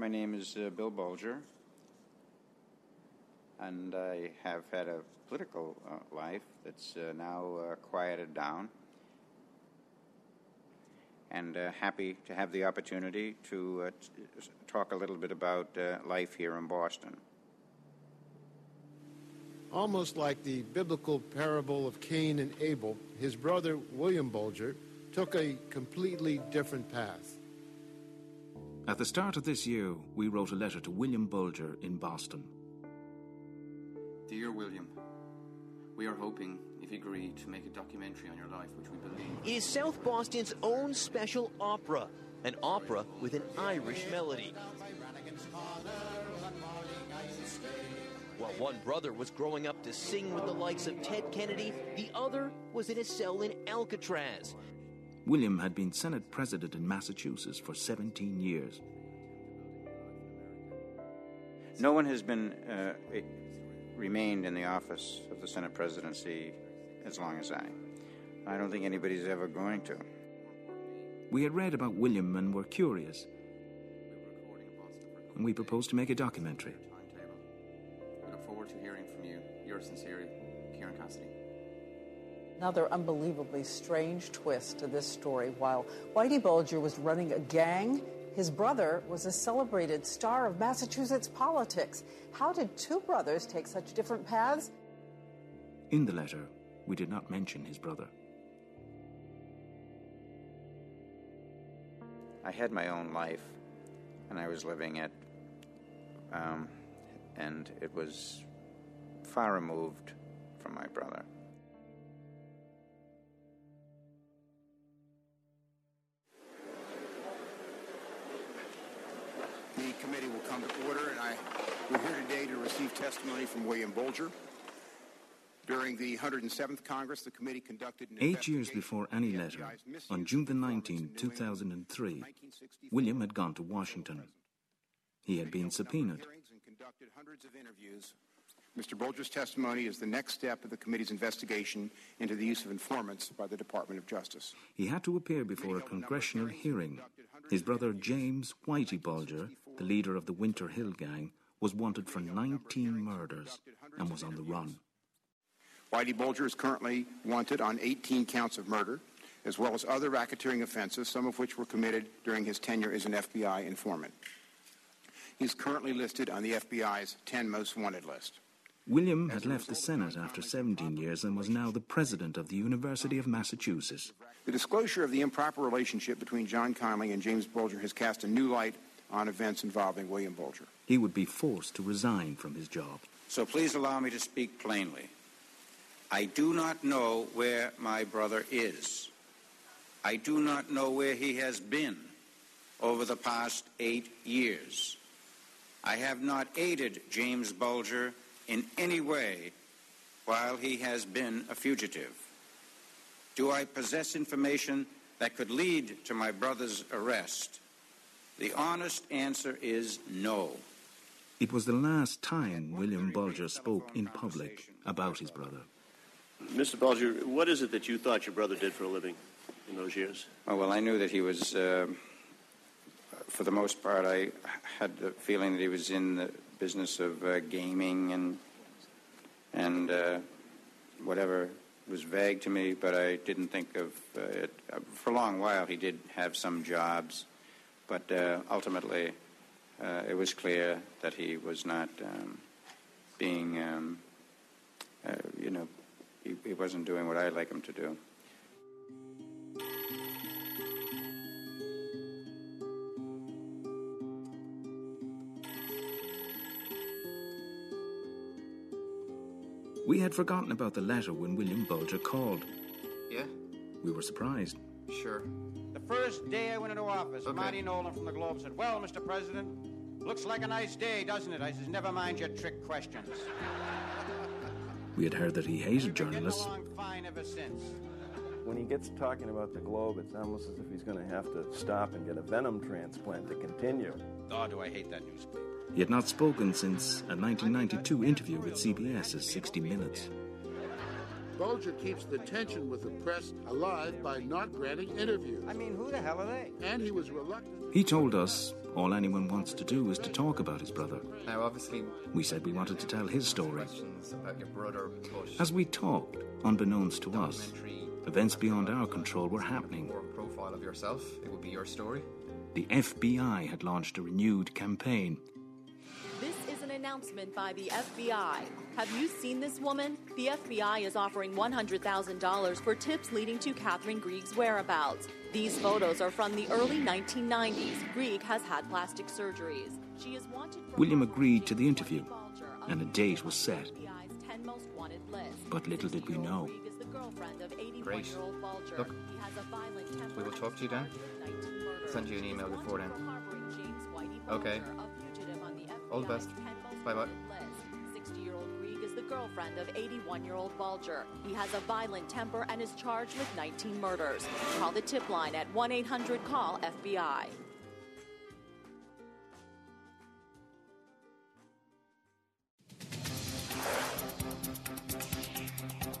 My name is uh, Bill Bulger, and I have had a political uh, life that's uh, now uh, quieted down. And uh, happy to have the opportunity to uh, t- talk a little bit about life here in Boston. Almost like the biblical parable of Cain and Abel, his brother William Bulger took a completely different path. At the start of this year, we wrote a letter to William Bulger in Boston. Dear William, we are hoping, if you agree, to make a documentary on your life, which we believe. It is South Boston's own special opera, an opera with an Irish melody. While one brother was growing up to sing with the likes of Ted Kennedy, the other was in a cell in Alcatraz. William had been Senate President in Massachusetts for 17 years. No one has been uh, remained in the office of the Senate presidency as long as I. I don't think anybody's ever going to. We had read about William and were curious, and we proposed to make a documentary. Timetable. We look forward to hearing from you. Yours sincerely, Kieran Cassidy. Another unbelievably strange twist to this story. While Whitey Bulger was running a gang, his brother was a celebrated star of Massachusetts politics. How did two brothers take such different paths? In the letter, we did not mention his brother. I had my own life, and I was living it, um, and it was far removed from my brother. The committee will come to order, and I, we're here today to receive testimony from William Bulger. During the 107th Congress, the committee conducted Eight years before any letter, on June the informants 19th, in New England 2003, William had gone to Washington. He had been Video number of subpoenaed. and conducted hundreds of interviews. Mr. Bulger's testimony is the next step of the committee's investigation into the use of informants by the Department of Justice. He had to appear before a congressional hearing. His brother James Whitey Bulger, the leader of the Winter Hill Gang, was wanted for 19 murders and was on the run. Whitey Bulger is currently wanted on 18 counts of murder, as well as other racketeering offenses, some of which were committed during his tenure as an FBI informant. He's currently listed on the FBI's 10 most wanted list. William had left the Senate after 17 years and was now the president of the University of Massachusetts. The disclosure of the improper relationship between John Connolly and James Bulger has cast a new light on events involving William Bulger. He would be forced to resign from his job. So please allow me to speak plainly. I do not know where my brother is. I do not know where he has been over the past eight years. I have not aided James Bulger in any way while he has been a fugitive. Do I possess information that could lead to my brother's arrest? The honest answer is no. It was the last time William Bulger spoke in public about his brother. Mr. Bulger, what is it that you thought your brother did for a living in those years? Oh, well, I knew that he was, uh, for the most part, I had the feeling that he was in the business of uh, gaming and and uh, whatever was vague to me, but I didn't think of uh, it. Uh, for a long while, he did have some jobs, but uh, ultimately, uh, it was clear that he was not um, being, um, uh, you know, he, he wasn't doing what I'd like him to do. We had forgotten about the letter when William Bulger called. Yeah? We were surprised. Sure. The first day I went into office, Okay. Marty Nolan from the Globe said, Well, Mr. President, looks like a nice day, doesn't it? I says, Never mind your trick questions. We had heard that he hated been getting journalists. along fine ever since. When he gets talking about the globe, it's almost as if he's going to have to stop and get a venom transplant to continue. Oh, do I hate that newspaper. He had not spoken since a 1992 interview with CBS's 60 Minutes. Bulger keeps the tension with the press alive by not granting interviews. I mean, who the hell are they? And he was reluctant. He told us all anyone wants to do is to talk about his brother. Now, obviously, We said we wanted to tell his story. about your brother, but As we talked, unbeknownst to us, events beyond our control were happening. more profile of yourself, it would be your story. The FBI had launched a renewed campaign. This is an announcement by the FBI. Have you seen this woman? The FBI is offering $100,000 for tips leading to Catherine Greig's whereabouts. These photos are from the early 1990s. Greig has had plastic surgeries. She is wanted for William agreed to the interview, and a date was set. FBI's 10 most wanted list. But little did we know. Greig is the girlfriend of 81 Great. year old Bulger. Look, he has a violent temper. we will talk to you then. Send you an email before then. For harboring James Whitey Okay. Bulger, a fugitive on the All the best. 10 most Bye-bye. wanted list. 60 year old Greig is the girlfriend of 81 year old Bulger. He has a violent temper and is charged with 19 murders. Call the tip line at 1 800 CALL FBI.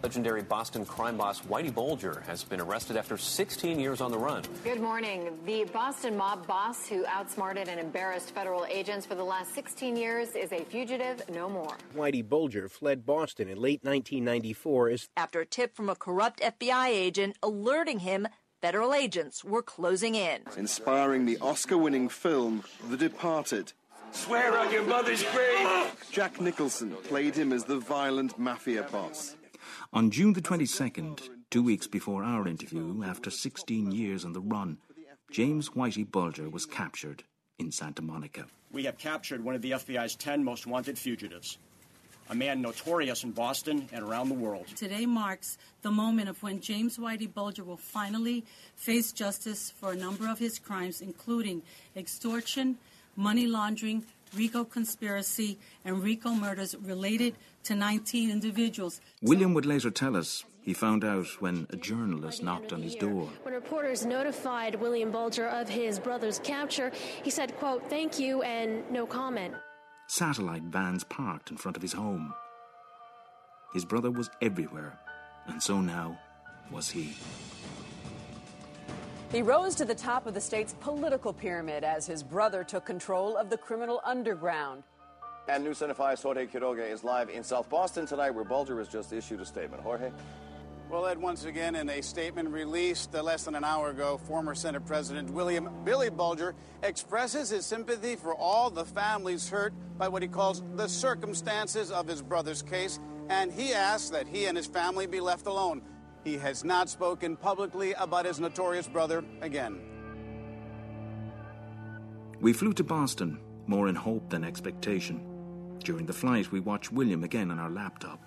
Legendary Boston crime boss Whitey Bulger has been arrested after 16 years on the run. Good morning. The Boston mob boss who outsmarted and embarrassed federal agents for the last 16 years is a fugitive no more. Whitey Bulger fled Boston in late 1994 as after a tip from a corrupt FBI agent alerting him federal agents were closing in. inspiring the Oscar winning film The Departed. Swear on your mother's grave. Jack Nicholson played him as the violent mafia boss. On June the 22nd, two weeks before our interview, after 16 years on the run, James Whitey Bulger was captured in Santa Monica. We have captured one of the FBI's 10 most wanted fugitives, a man notorious in Boston and around the world. Today marks the moment of when James Whitey Bulger will finally face justice for a number of his crimes, including extortion, money laundering, RICO conspiracy, and RICO murders related to 19 individuals. William would later tell us he found out when a journalist knocked on his door. When reporters notified William Bulger of his brother's capture, he said, quote, thank you and no comment. Satellite vans parked in front of his home. His brother was everywhere, and so now was he. He rose to the top of the state's political pyramid as his brother took control of the criminal underground. And News Center 5's Jorge Quiroga is live in South Boston tonight, where Bulger has just issued a statement. Jorge? Well, Ed, once again, in a statement released uh, less than an hour ago, former Senate President William Billy Bulger expresses his sympathy for all the families hurt by what he calls the circumstances of his brother's case, and he asks that he and his family be left alone. He has not spoken publicly about his notorious brother again. We flew to Boston, more in hope than expectation. During the flight, we watch William again on our laptop.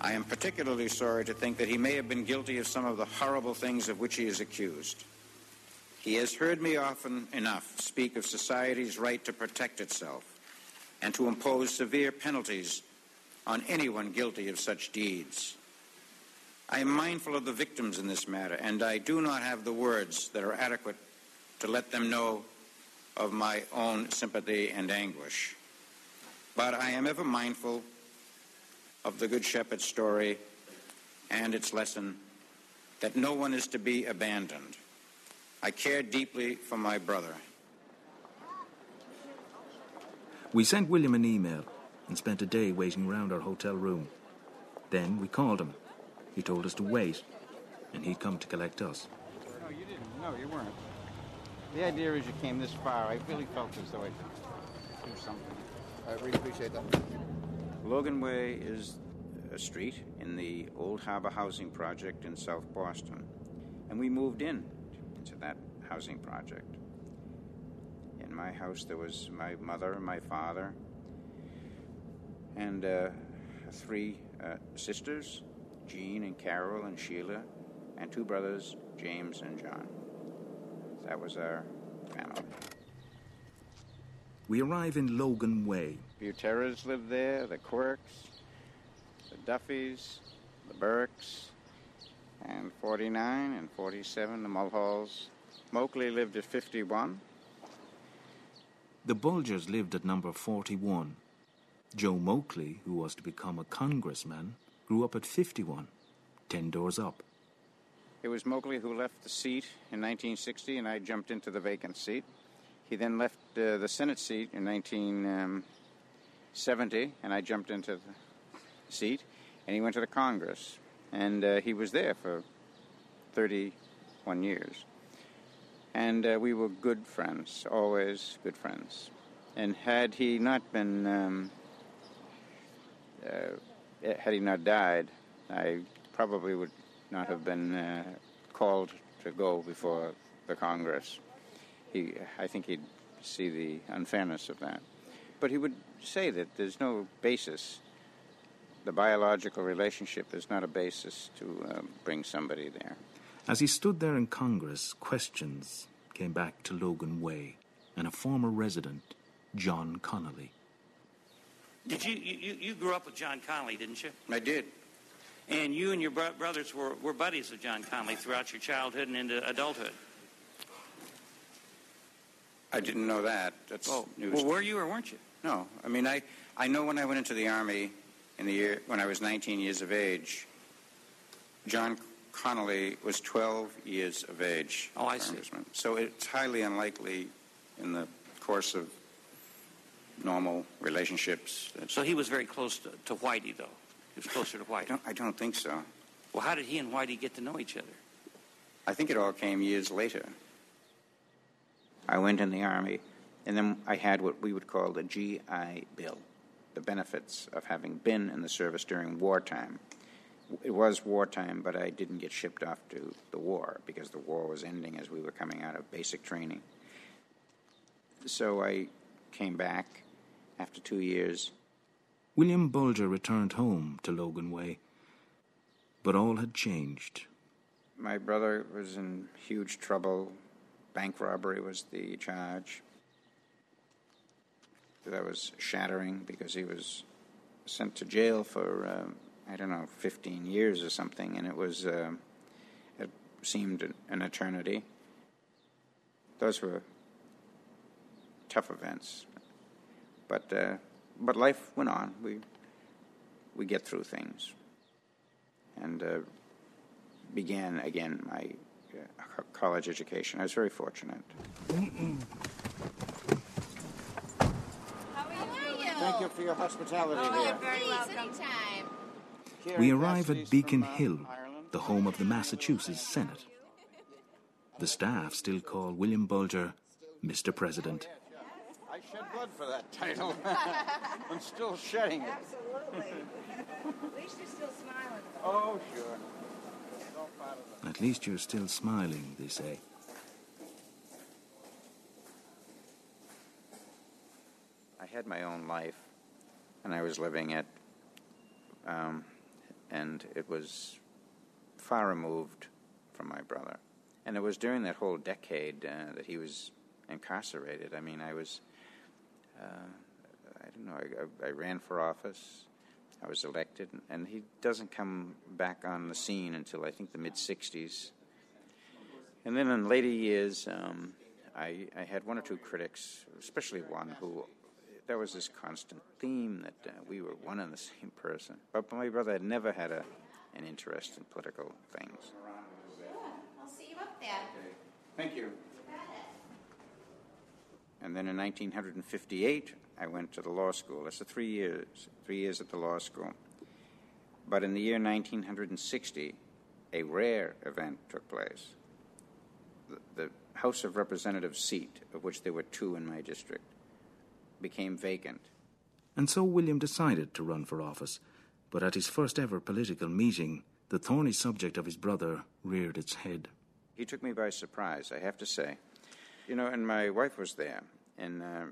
I am particularly sorry to think that he may have been guilty of some of the horrible things of which he is accused. He has heard me often enough speak of society's right to protect itself and to impose severe penalties on anyone guilty of such deeds. I am mindful of the victims in this matter, and I do not have the words that are adequate to let them know of my own sympathy and anguish. But I am ever mindful of the Good Shepherd story and its lesson that no one is to be abandoned. I care deeply for my brother. We sent William an email and spent a day waiting round our hotel room. Then we called him. He told us to wait, and he'd come to collect us. No, you didn't. No, you weren't. The idea is you came this far. I really felt as though I could do something. I really appreciate that. Logan Way is a street in the Old Harbor Housing Project in South Boston. And we moved in into that housing project. In my house, there was my mother my father, and uh, three uh, sisters Jean and Carol and Sheila, and two brothers, James and John. That was our family. We arrive in Logan Way. Buteras lived there, the Quirks, the Duffys, the Burks, and 49 and 47, the Mulhalls. Moakley lived at 51. The Bulgers lived at number 41. Joe Moakley, who was to become a congressman, grew up at 51, 10 doors up. It was Moakley who left the seat in 1960, and I jumped into the vacant seat. He then left uh, the Senate seat in 1970, and I jumped into the seat, and he went to the Congress. And uh, he was there for 31 years. And uh, we were good friends, always good friends. And had he not been, um, uh, had he not died, I probably would not have been uh, called to go before the Congress. He, I think he'd see the unfairness of that. But he would say that there's no basis. The biological relationship is not a basis to uh, bring somebody there. As he stood there in Congress, questions came back to Logan Way and a former resident, John Connolly. Did you, you you grew up with John Connolly, didn't you? I did. And you and your bro- brothers were, were buddies of John Connolly throughout your childhood and into adulthood. I didn't know that. That's Well, news. well, were you or weren't you? No, I mean I I know when I went into the army in the year when I was 19 years of age. John Connolly was 12 years of age. Oh, I see. So it's highly unlikely in the course of normal relationships. that- So he was very close to, to Whitey, though. He was closer to Whitey. I don't, I don't think so. Well, how did he and Whitey get to know each other? I think it all came years later. I went in the Army, and then I had what we would call the GI Bill, the benefits of having been in the service during wartime. It was wartime, but I didn't get shipped off to the war because the war was ending as we were coming out of basic training. So I came back after two years. William Bulger returned home to Logan Way, but all had changed. My brother was in huge trouble. Bank robbery was the charge. That was shattering because he was sent to jail for, um, I don't know, 15 years or something, and it was, uh, it seemed an eternity. Those were tough events. But, uh, but life went on. We, we get through things. And uh, began again my uh, Uh, college education. I was very fortunate. Thank you for your hospitality. Oh, dear. you're very welcome. We arrive at Beacon uh, Hill, the home of the Massachusetts Senate. The staff still call William Bulger Mr. President. I shed blood for that title. I'm still shedding it. Absolutely. At least you're still smiling. Oh, sure. It's all part of At least you're still smiling, they say. I had my own life, and I was living it, um, and it was far removed from my brother. And it was during that whole decade uh, that he was incarcerated. I mean, I was, uh, I don't know, I, I, I ran for office, I was elected, and he doesn't come back on the scene until I think the mid 60s. And then in later years, um, I, I had one or two critics, especially one who there was this constant theme that uh, we were one and the same person. But my brother had never had a, an interest in political things. I'll see you up there. Thank you. And then in 1958, I went to the law school. That's the three years, three years at the law school. But in the year 1960, a rare event took place. The, the House of Representatives seat, of which there were two in my district, became vacant. And so William decided to run for office. But at his first ever political meeting, the thorny subject of his brother reared its head. He took me by surprise, I have to say. You know, and my wife was there, and uh,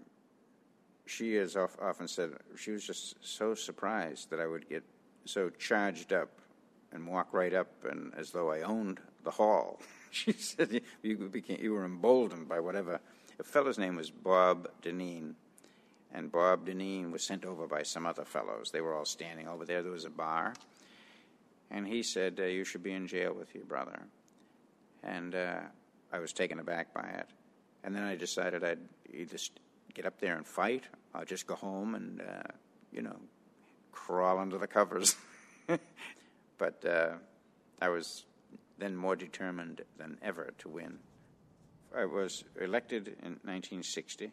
she has often said she was just so surprised that I would get so charged up and walk right up and as though I owned the hall. She said you, became, you were emboldened by whatever. A fellow's name was Bob Deneen, and Bob Deneen was sent over by some other fellows. They were all standing over there. There was a bar, and he said, uh, "You should be in jail with your brother." And uh, I was taken aback by it. And then I decided I'd either st- get up there and fight, I'll just go home and, uh, you know, crawl under the covers. but uh, I was then more determined than ever to win. I was elected in 1960,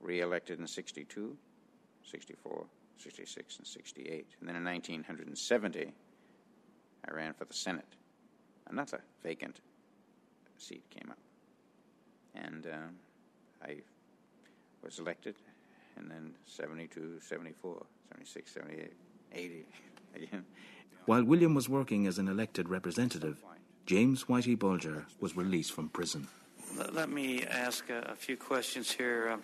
re-elected in 62, 64, 66, and 68. And then in 1970, I ran for the Senate. Another vacant seat came up. And uh, I was elected, and then 72, 74, 76, 78, 80 again. While William was working as an elected representative, James Whitey Bulger was released from prison. Let, let me ask a, a, few questions here. Um,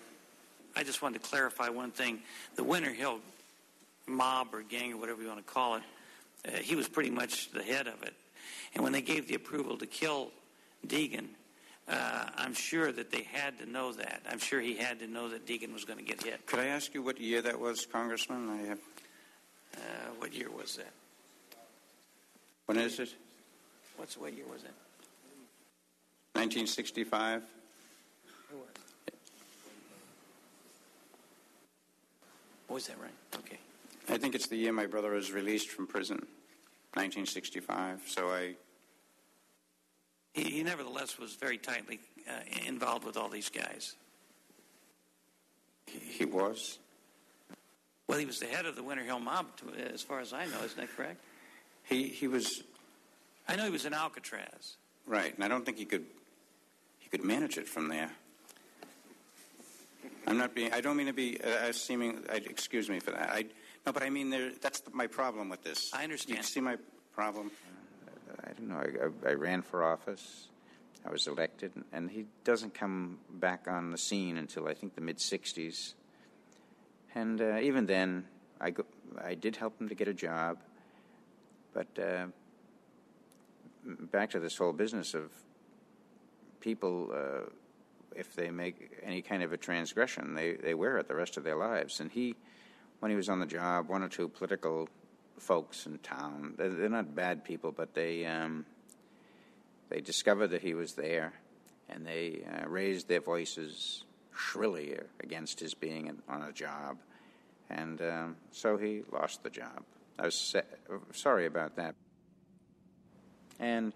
I just wanted to clarify one thing. The Winter Hill mob or gang or whatever you want to call it, uh, he was pretty much the head of it. And when they gave the approval to kill Deegan, uh, I'm sure that they had to know that. I'm sure he had to know that Deegan was going to get hit. Could I ask you what year that was, Congressman? I have. Uh, what year was that? When is it? What's what year was it? 1965. It Was that right? Okay. I think it's the year my brother was released from prison, 1965. So I. He, he nevertheless was very tightly uh, involved with all these guys. He, he was. Well, he was the head of the Winter Hill mob, as far as I know. Isn't that correct? He he was. I know he was in Alcatraz. Right, and I don't think he could he could manage it from there. I'm not being. I don't mean to be uh, seeming. I, excuse me for that. I no, but I mean there. That's the, my problem with this. I understand. You see my problem. I don't know. I, I, I, ran for office. I was elected, and he doesn't come back on the scene until I think the mid '60s. And uh, even then, I go, I did help him to get a job, but uh, back to this whole business of people, uh, if they make any kind of a transgression, they, they wear it the rest of their lives. And he, when he was on the job, one or two political folks in town, they're, they're not bad people, but they, um, they discovered that he was there and they uh, raised their voices shrilly against his being on a job. And um, so he lost the job. I was sa- sorry about that. And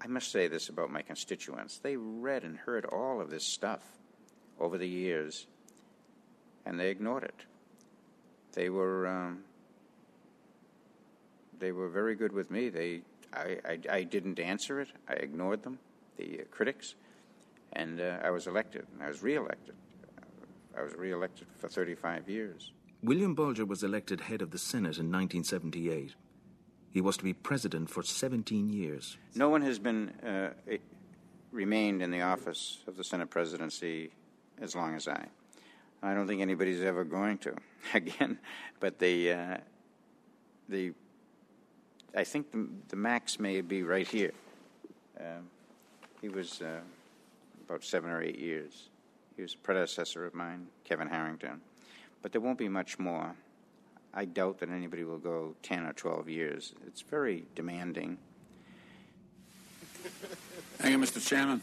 I must say this about my constituents. They read and heard all of this stuff over the years, and they ignored it. They were um, they were very good with me. They I, I, I didn't answer it. I ignored them, the uh, critics, and uh, I was elected. And I was reelected. I was reelected for 35 years. William Bulger was elected head of the Senate in 1978. He was to be president for 17 years. No one has been uh, remained in the office of the Senate presidency as long as I. I don't think anybody's ever going to again. But the uh, the I think the, the max may be right here. Um, he was uh, about seven or eight years. He was a predecessor of mine, Kevin Harrington. But there won't be much more. I doubt that anybody will go 10 or 12 years. It's very demanding. Thank you, Mr. Chairman.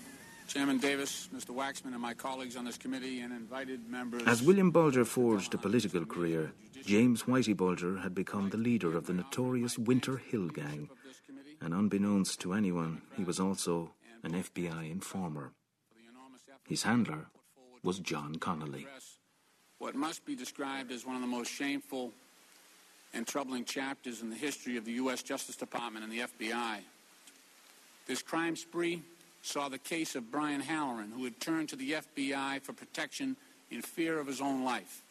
Chairman Davis, Mr. Waxman, and my colleagues on this committee and invited members. As William Bulger forged a political career, James Whitey Bulger had become the leader of the notorious Winter Hill Gang. And unbeknownst to anyone, he was also an FBI informer. His handler was John Connolly. What must be described as one of the most shameful and troubling chapters in the history of the U.S. Justice Department and the FBI. This crime spree saw the case of Brian Halloran, who had turned to the FBI for protection in fear of his own life.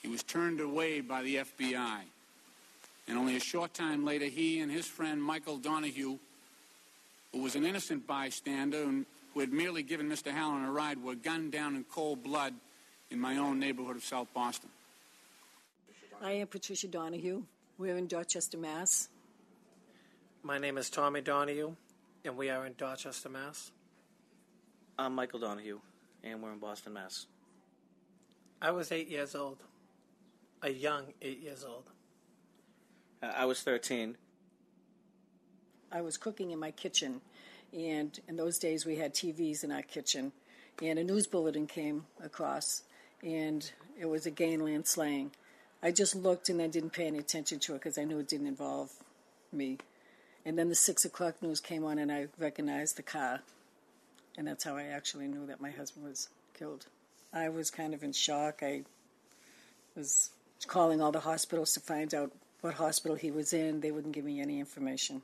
He was turned away by the FBI, and only a short time later, he and his friend Michael Donahue, who was an innocent bystander and who had merely given Mr. Halloran a ride, were gunned down in cold blood in my own neighborhood of South Boston. I am Patricia Donahue. We're in Dorchester, Mass. My name is Tommy Donahue, and we are in Dorchester, Mass. I'm Michael Donahue, and we're in Boston, Mass. I was eight years old. A young eight years old. Uh, I was 13. I was cooking in my kitchen, and in those days we had TVs in our kitchen, and a news bulletin came across, and it was a gangland slaying. I just looked and I didn't pay any attention to it because I knew it didn't involve me. And then the six o'clock news came on and I recognized the car. and that's how I actually knew that my husband was killed. I was kind of in shock. I was calling all the hospitals to find out what hospital he was in. They wouldn't give me any information.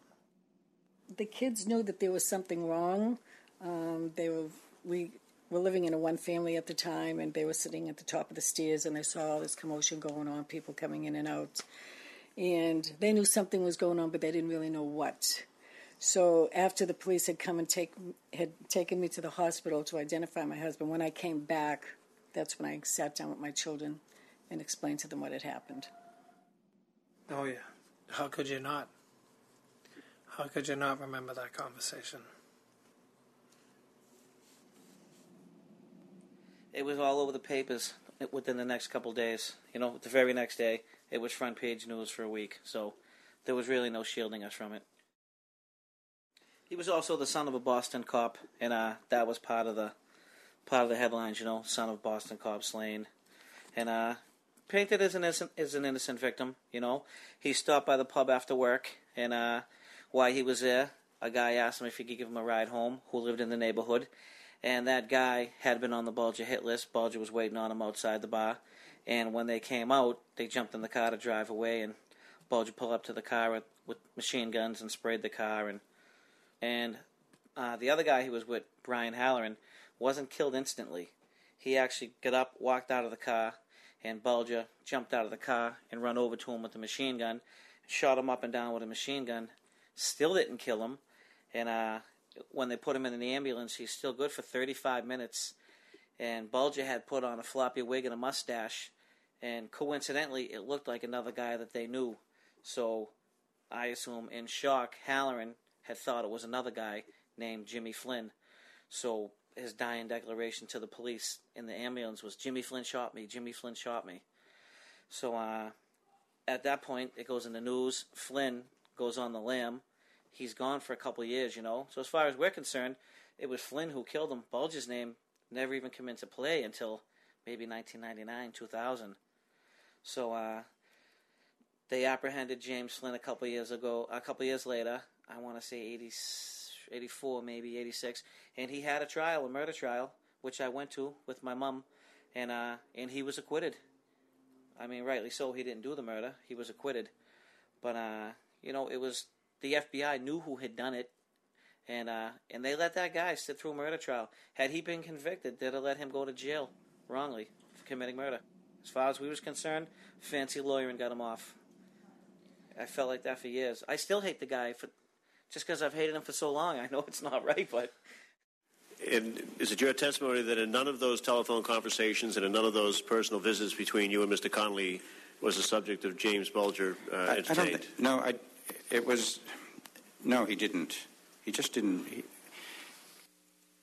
The kids knew that there was something wrong. Um, they were we were living in a one family at the time, and they were sitting at the top of the stairs, and they saw all this commotion going on, people coming in and out, and they knew something was going on, but they didn't really know what. So after the police had come and take had taken me to the hospital to identify my husband, when I came back, that's when I sat down with my children and explained to them what had happened. Oh yeah, how could you not? How could you not remember that conversation? It was all over the papers within the next couple of days. You know, the very next day, it was front page news for a week. So there was really no shielding us from it. He was also the son of a Boston cop, and uh, that was part of the part of the headlines. You know, son of Boston cop slain, and uh, painted as an innocent as an innocent victim. You know, he stopped by the pub after work, and uh, while he was there, a guy asked him if he could give him a ride home, who lived in the neighborhood, and that guy had been on the Bulger hit list. Bulger was waiting on him outside the bar, and when they came out, they jumped in the car to drive away, and Bulger pulled up to the car with, with machine guns and sprayed the car, and and uh, the other guy he was with, Brian Halloran, wasn't killed instantly. He actually got up, walked out of the car, and Bulger jumped out of the car and run over to him with a machine gun, shot him up and down with a machine gun. Still didn't kill him, and uh, when they put him in the ambulance, he's still good for 35 minutes. And Bulger had put on a floppy wig and a mustache, and coincidentally, it looked like another guy that they knew. So I assume, in shock, Halloran had thought it was another guy named Jimmy Flynn. So his dying declaration to the police in the ambulance was Jimmy Flynn shot me, Jimmy Flynn shot me. So uh, at that point, it goes in the news. Flynn goes on the lam. He's gone for a couple years, you know. So as far as we're concerned, it was Flynn who killed him. Bulger's name never even came into play until maybe 1999, 2000. So uh, they apprehended James Flynn a couple years ago. A couple years later, I want to say 80, 84, maybe 86, and he had a trial, a murder trial, which I went to with my mom, and uh, and he was acquitted. I mean, rightly so. He didn't do the murder. He was acquitted, but uh, you know, it was the FBI knew who had done it, and uh, and they let that guy sit through a murder trial. Had he been convicted, they'd have let him go to jail wrongly for committing murder. As far as we was concerned, fancy lawyer and got him off. I felt like that for years. I still hate the guy for just because I've hated him for so long. I know it's not right, but. And is it your testimony that in none of those telephone conversations and in none of those personal visits between you and Mr. Connolly was the subject of James Bulger uh, I, I entertained? don't. thi- No, I, it was. No, he didn't. He just didn't. He,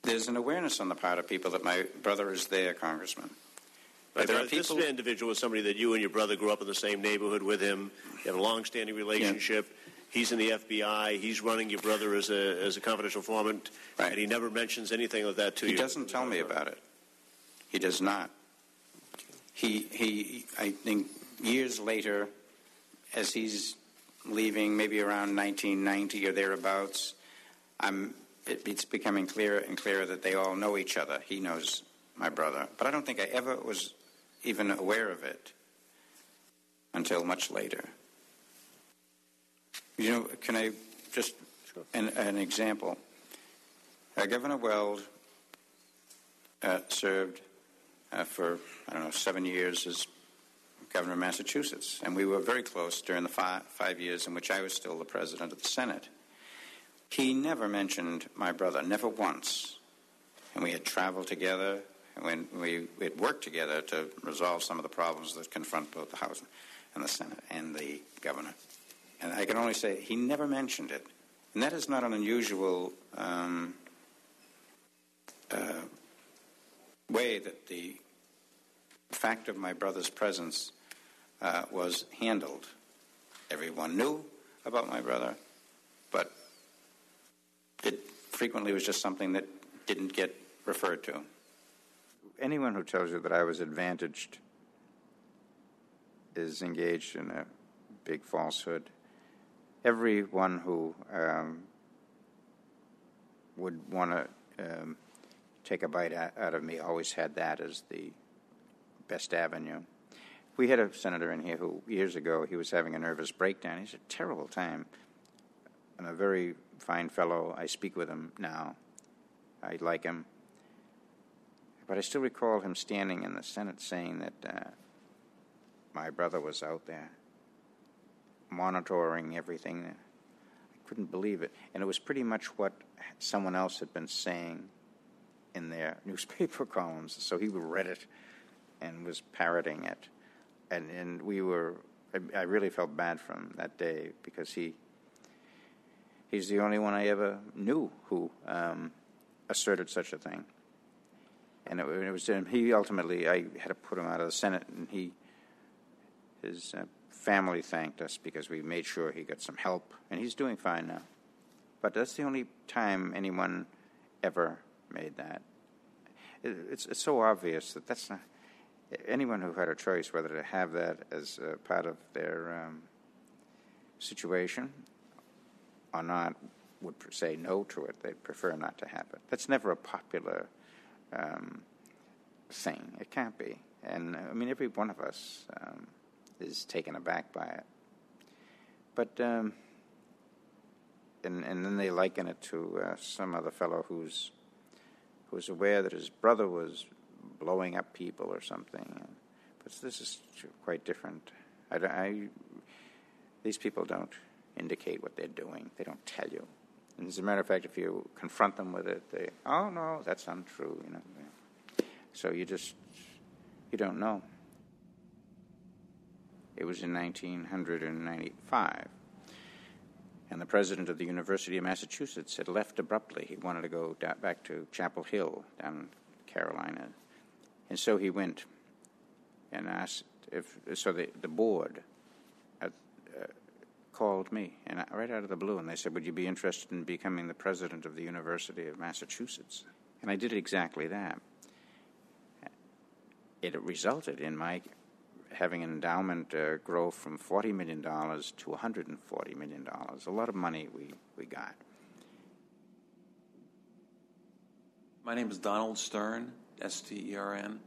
there's an awareness on the part of people that my brother is there, Congressman. Right, there are but this people. individual was somebody that you and your brother grew up in the same neighborhood with him. You have a long-standing relationship. He's in the FBI. He's running your brother as a as a confidential informant, and he never mentions anything of that to He you. He doesn't tell me about it. He does not. He he. I think years later, as he's leaving, maybe around 1990 or thereabouts, I'm. It, it's becoming clearer and clearer that they all know each other. He knows my brother, but I don't think I ever was even aware of it until much later. You know, can I just an, an example? Uh, Governor Weld uh, served uh, for I don't know seven years as governor of Massachusetts, and we were very close during the five, five years in which I was still the president of the Senate. He never mentioned my brother, never once, and we had traveled together, when we had worked together to resolve some of the problems that confront both the House and the Senate and the governor. And I can only say he never mentioned it, and that is not an unusual. Um, uh, way that the fact of my brother's presence uh, was handled. Everyone knew about my brother, but it frequently was just something that didn't get referred to. Anyone who tells you that I was advantaged is engaged in a big falsehood. Everyone who um, would want to um, take a bite out of me always had that as the best avenue. We had a senator in here who, years ago, he was having a nervous breakdown. He's a terrible time. And a very fine fellow. I speak with him now. I like him. But I still recall him standing in the Senate saying that uh, my brother was out there monitoring everything. I couldn't believe it. And it was pretty much what someone else had been saying in their newspaper columns. So he read it and was parroting it. And, and we were, I, I really felt bad for him that day because he, he's the only one I ever knew who um, asserted such a thing. And it, it was him. He ultimately, I had to put him out of the Senate, and he, his uh, family thanked us because we made sure he got some help, and he's doing fine now. But that's the only time anyone ever made that. It, it's, it's so obvious that that's not anyone who had a choice whether to have that as part of their um, situation or not would say no to it. They'd prefer not to have it. That's never a popular um, thing. It can't be. And I mean, every one of us um, is taken aback by it. But um, and and then they liken it to uh, some other fellow who's who's aware that his brother was blowing up people or something. But this is quite different. I, I, these people don't indicate what they're doing. They don't tell you. And as a matter of fact, if you confront them with it, they, oh no, that's untrue. You know. So you just you don't know. It was in 1995. And the president of the University of Massachusetts had left abruptly. He wanted to go back to Chapel Hill down Carolina. And so he went and asked if, so the, the board called me, and I, right out of the blue, and they said, Would you be interested in becoming the president of the University of Massachusetts? And I did exactly that. It resulted in my having an endowment uh, grow from $40 million to $140 million. A lot of money we, we got. My name is Donald Stern, S T E R N.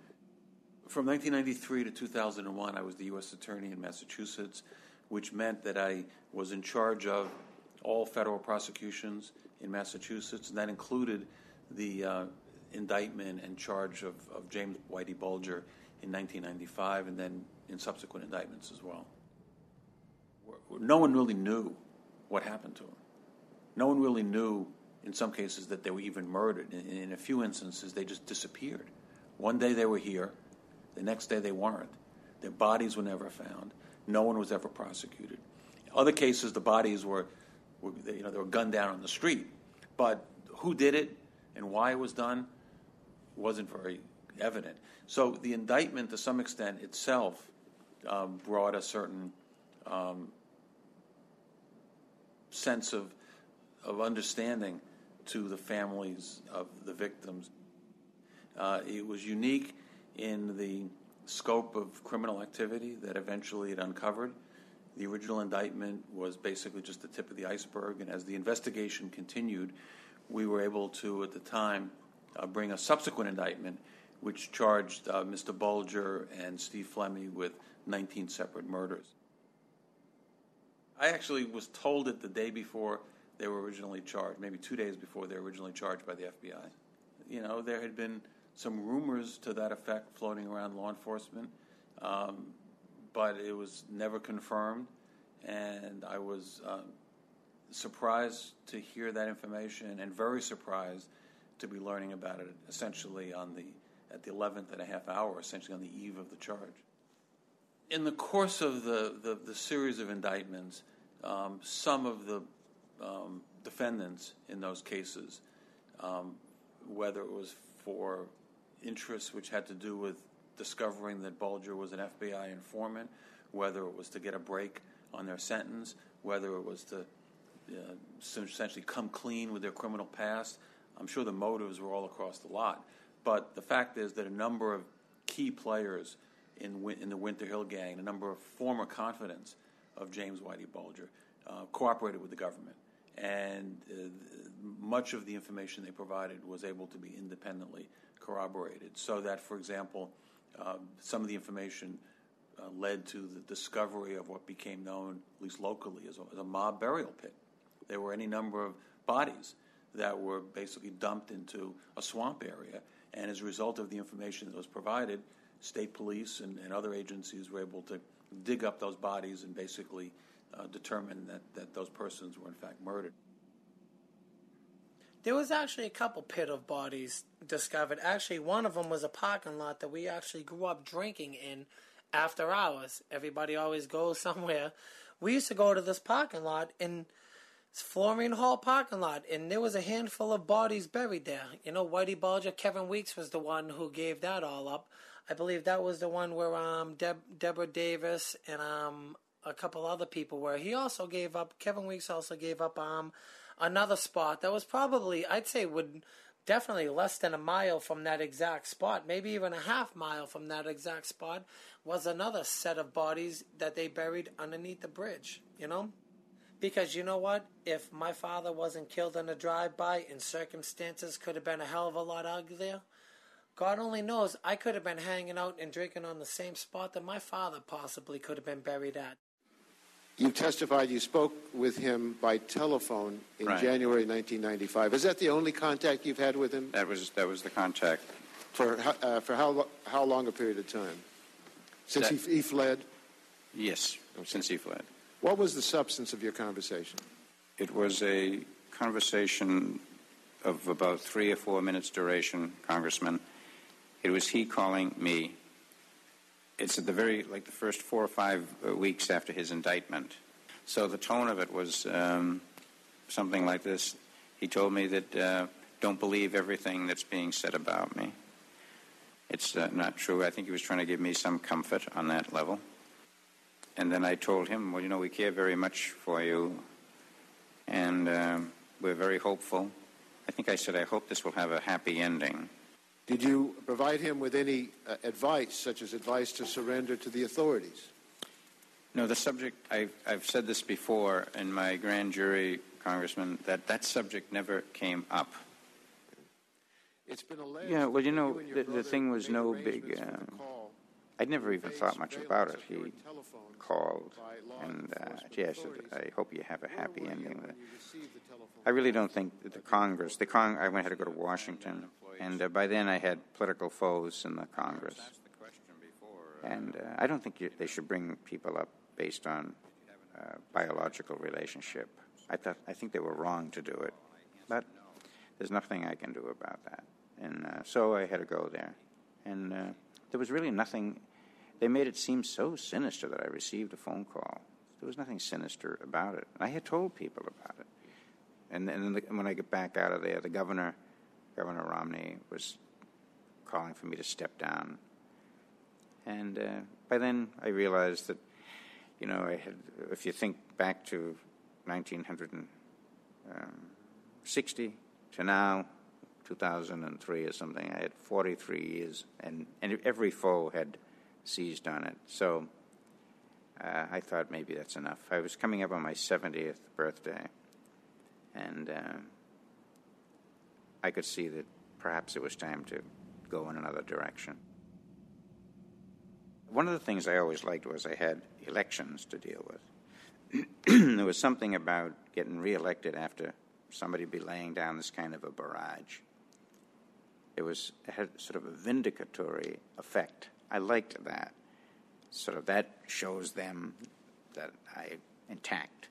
From 1993 to 2001, I was the U.S. Attorney in Massachusetts, which meant that I was in charge of all federal prosecutions in Massachusetts, and that included the uh, indictment and charge of, of James Whitey Bulger in 1995, and then in subsequent indictments as well. No one really knew what happened to him. No one really knew, in some cases, that they were even murdered. In, in a few instances, they just disappeared. One day they were here, the next day they weren't. Their bodies were never found. No one was ever prosecuted. Other cases, the bodies were, were you know, they were gunned down on the street. But who did it and why it was done wasn't very evident. So the indictment, to some extent, itself um, brought a certain um, sense of of understanding to the families of the victims. Uh, it was unique in the scope of criminal activity that eventually it uncovered. The original indictment was basically just the tip of the iceberg, and as the investigation continued, we were able to, at the time, uh, bring a subsequent indictment which charged uh, Mr. Bulger and Steve Flemmi with 19 separate murders. I actually was told it the day before they were originally charged, maybe two days before they were originally charged by the FBI. You know, there had been some rumors to that effect floating around law enforcement, um, but it was never confirmed, and I was uh, surprised to hear that information and very surprised to be learning about it essentially on the at the 11th and a half hour, essentially on the eve of the charge. In the course of the, the, the series of indictments, um, some of the um, defendants in those cases, um, whether it was for interests which had to do with discovering that Bulger was an FBI informant, whether it was to get a break on their sentence, whether it was to uh, essentially come clean with their criminal past. I'm sure the motives were all across the lot. But the fact is that a number of key players in, in the Winter Hill Gang, a number of former confidants of James Whitey Bulger, uh, cooperated with the government and uh, much of the information they provided was able to be independently corroborated. So that, for example, uh, some of the information uh, led to the discovery of what became known, at least locally, as a, as a mob burial pit. There were any number of bodies that were basically dumped into a swamp area, and as a result of the information that was provided, state police and, and other agencies were able to dig up those bodies and basically uh, determine that, that those persons were in fact murdered. There was actually a couple pit of bodies discovered. Actually, one of them was a parking lot that we actually grew up drinking in after hours. Everybody always goes somewhere. We used to go to this parking lot in Florian Hall parking lot, and there was a handful of bodies buried there. You know, Whitey Bulger, Kevin Weeks was the one who gave that all up. I believe that was the one where um Deb- Deborah Davis and um a couple other people were. He also gave up. Kevin Weeks also gave up um another spot that was probably I'd say would definitely less than a mile from that exact spot, maybe even a half mile from that exact spot, was another set of bodies that they buried underneath the bridge, you know? Because you know what? If my father wasn't killed in a drive by and circumstances could have been a hell of a lot uglier, God only knows I could have been hanging out and drinking on the same spot that my father possibly could have been buried at. You testified you spoke with him by telephone in Right. January 1995. Is that the only contact you've had with him? That was that was the contact. For uh, for how how long a period of time? Since That- he, he fled. Yes, since he fled. What was the substance of your conversation? It was a conversation of about three or four minutes duration, Congressman. It was he calling me. It's at the very, like the first four or five uh, weeks after his indictment. So the tone of it was um, something like this. He told me that uh, don't believe everything that's being said about me. It's uh, not true. I think he was trying to give me some comfort on that level. And then I told him, well, you know, we care very much for you, and um, we're very hopeful. I think I said, I hope this will have a happy ending. Did you provide him with any uh, advice, such as advice to surrender to the authorities? No, the subject, I've, I've said this before in my grand jury, Congressman, that that subject never came up. It's been alleged. Yeah, well, you know, and your the, the thing was no big. for the call. I'd never even thought much about it. He called, and uh, gee, I said. I hope you have a happy ending I really don't think that the Congress, the Cong, I went had to go to Washington, and uh, by then I had political foes in the Congress, and uh, I don't think you, they should bring people up based on uh, biological relationship. I thought, I think they were wrong to do it, but there's nothing I can do about that, and uh, so I had to go there, and uh, there was really nothing. They made it seem so sinister that I received a phone call. There was nothing sinister about it. I had told people about it. And then the, when I get back out of there, the governor, Governor Romney, was calling for me to step down. And uh, by then, I realized that, you know, I had. If you think back to 1960 to now, 2003 or something, I had 43 years, and, and every foe had seized on it. So uh, I thought maybe that's enough. I was coming up on my 70th birthday, and uh, I could see that perhaps it was time to go in another direction. One of the things I always liked was I had elections to deal with. there was something about getting reelected after somebody be laying down this kind of a barrage. It was it had sort of a vindicatory effect. I liked that. Sort of that shows them that I intact.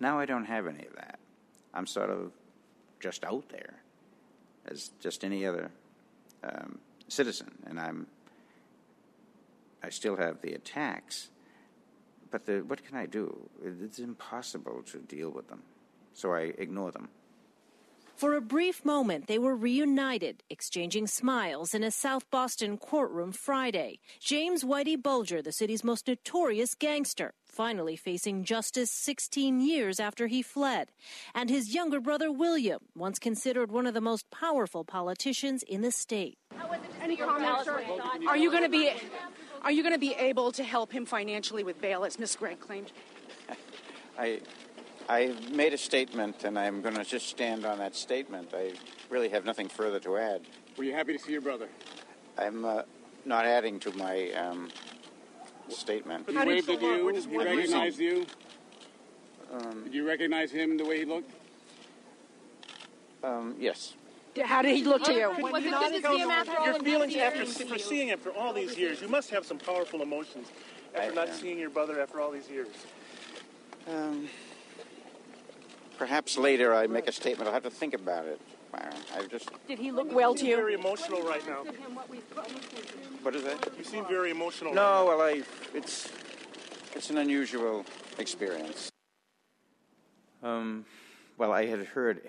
Now I don't have any of that. I'm sort of just out there as just any other um, citizen, and I'm. I still have the attacks, but the, what can I do? It's impossible to deal with them, so I ignore them. For a brief moment, they were reunited, exchanging smiles in a South Boston courtroom Friday. James Whitey Bulger, the city's most notorious gangster, finally facing justice 16 years after he fled. And his younger brother William, once considered one of the most powerful politicians in the state. Any comments. Are you going to be, are you going to be able to help him financially with bail, as Miss Greig claimed? I, I've made a statement, and I'm going to just stand on that statement. I really have nothing further to add. Were you happy to see your brother? I'm uh, not adding to my um, statement. He waved at you. Did he recognize you? Um, Did you recognize him the way he looked? um, yes. How did he look to you? Was it good to see him after all your feelings after for seeing him for all these years? You must have some powerful emotions after I, not uh, seeing your brother after all these years. Um, perhaps later I make a statement. I'll have to think about it. Myron. I've just. Did he look well to You seem very emotional right now. What is that? You seem very emotional. No, well, I. It's. It's an unusual experience. Um, well, I had heard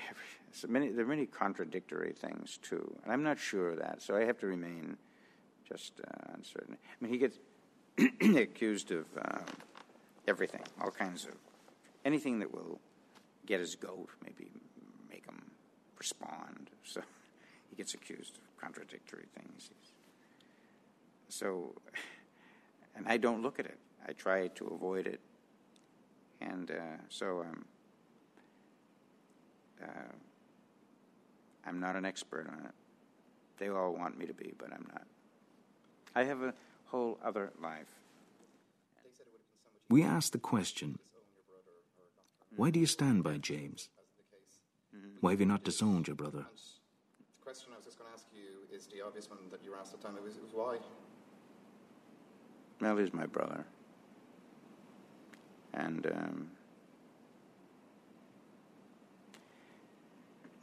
so many. There are many contradictory things too, and I'm not sure of that. So I have to remain just uh, uncertain. I mean, he gets accused of uh, everything, all kinds of anything that will get his goat, maybe make him respond. So he gets accused of contradictory things. So, and I don't look at it. I try to avoid it, and uh, so um, uh, I'm not an expert on it. They all want me to be, but I'm not. I have a whole other life. We asked the question why do you stand by James? Why have you not disowned your brother? The question I was just going to ask you is the obvious one that you were asked at the time. It was, it was why? Well, he's my brother. And um,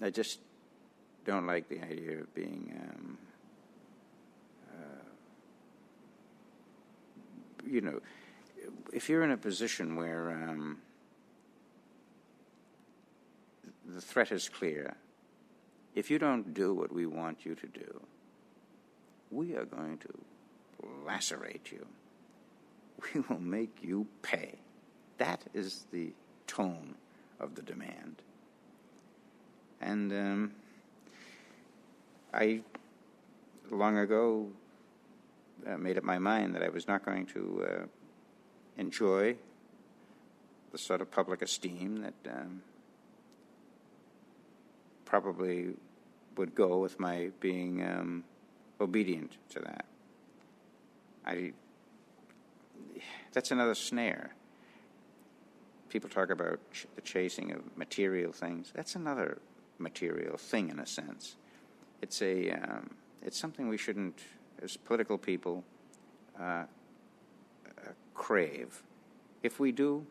I just don't like the idea of being, um, uh, you know, if you're in a position where um, the threat is clear, if you don't do what we want you to do, we are going to lacerate you. We will make you pay. That is the tone of the demand. And um, I, long ago, uh, made up my mind that I was not going to uh, enjoy the sort of public esteem that um, probably would go with my being um, obedient to that. I, that's another snare. People talk about ch- the chasing of material things. That's another material thing, in a sense. It's a, um, it's something we shouldn't, as political people, uh, uh, crave. If we do,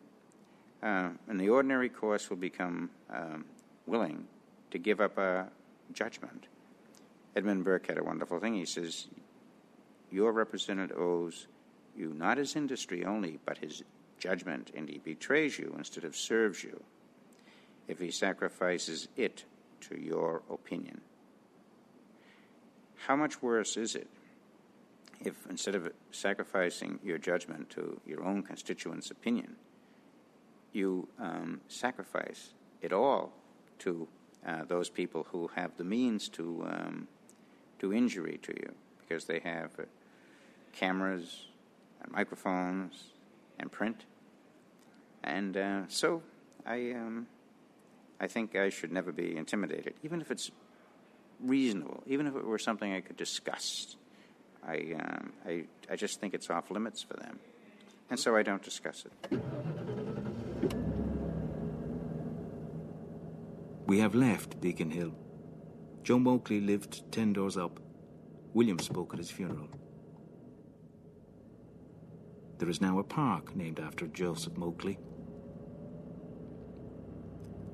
uh, in the ordinary course, we'll become um, willing to give up a judgment. Edmund Burke had a wonderful thing. He says, Your representative owes you not his industry only, but his judgment, and he betrays you instead of serves you if he sacrifices it to your opinion. How much worse is it if instead of sacrificing your judgment to your own constituents' opinion, you um, sacrifice it all to uh, those people who have the means to um, do injury to you because they have uh, cameras and microphones and print. And uh, so I, um, I think I should never be intimidated, even if it's reasonable, even if it were something I could discuss. I, um, I, I just think it's off limits for them. And so I don't discuss it. We have left Beacon Hill. Joe Moakley lived ten doors up. William spoke at his funeral. There is now a park named after Joseph Moakley.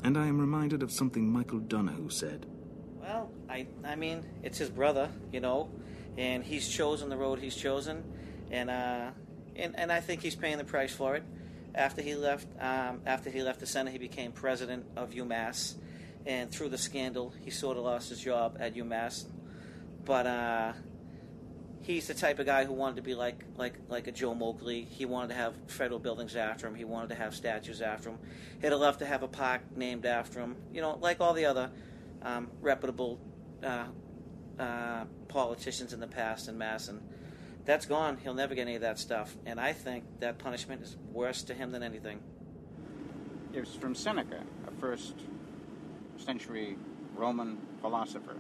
And I am reminded of something Michael Donoghue said. Well, I I mean, it's his brother, you know, and he's chosen the road he's chosen, and uh, and and I think he's paying the price for it. After he left, um, after he left the Senate, he became president of UMass, and through the scandal, he sort of lost his job at UMass. But uh, he's the type of guy who wanted to be like like like a Joe Moakley. He wanted to have federal buildings after him. He wanted to have statues after him. He'd have loved to have a park named after him. You know, like all the other um, reputable uh, uh, politicians in the past in Mass, and that's gone. He'll never get any of that stuff. And I think that punishment is worse to him than anything. it's from Seneca, a first century Roman philosopher.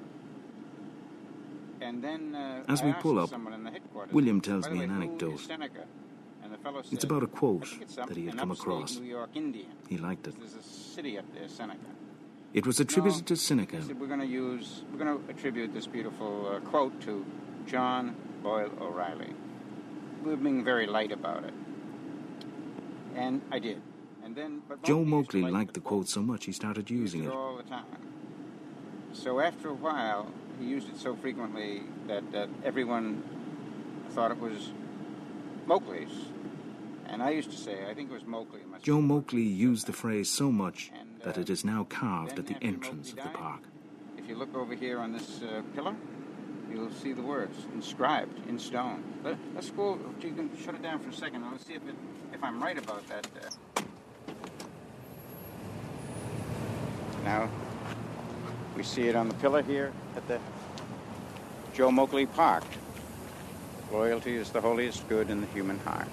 And then uh, As we pull up, someone in the headquarters, William tells me way, an anecdote. Seneca?" And the fellow It's about a quote "I think it's up that he had come across. New York, Indiana. He liked it. There's a city up there, Seneca. It was attributed No, to Seneca. Said, we're going to use, we're going to attribute this beautiful uh, quote to John Boyle O'Reilly. We were being very light about it. And I did. And then, but Joe Moakley used to Moakley like liked the quote so much he started using it. all the time. So after a while, he used it so frequently that, that everyone thought it was Moakley's. And I used to say, I think it was. It must Joe Moakley used the phrase so much that it is now carved at the entrance of the park. If you look over here on this uh, pillar, you'll see the words inscribed in stone. Let, let's go. You can shut it down for a second. Let's see if it, if I'm right about that. Uh. Now, we see it on the pillar here at the Joe Moakley Park. Loyalty is the holiest good in the human heart.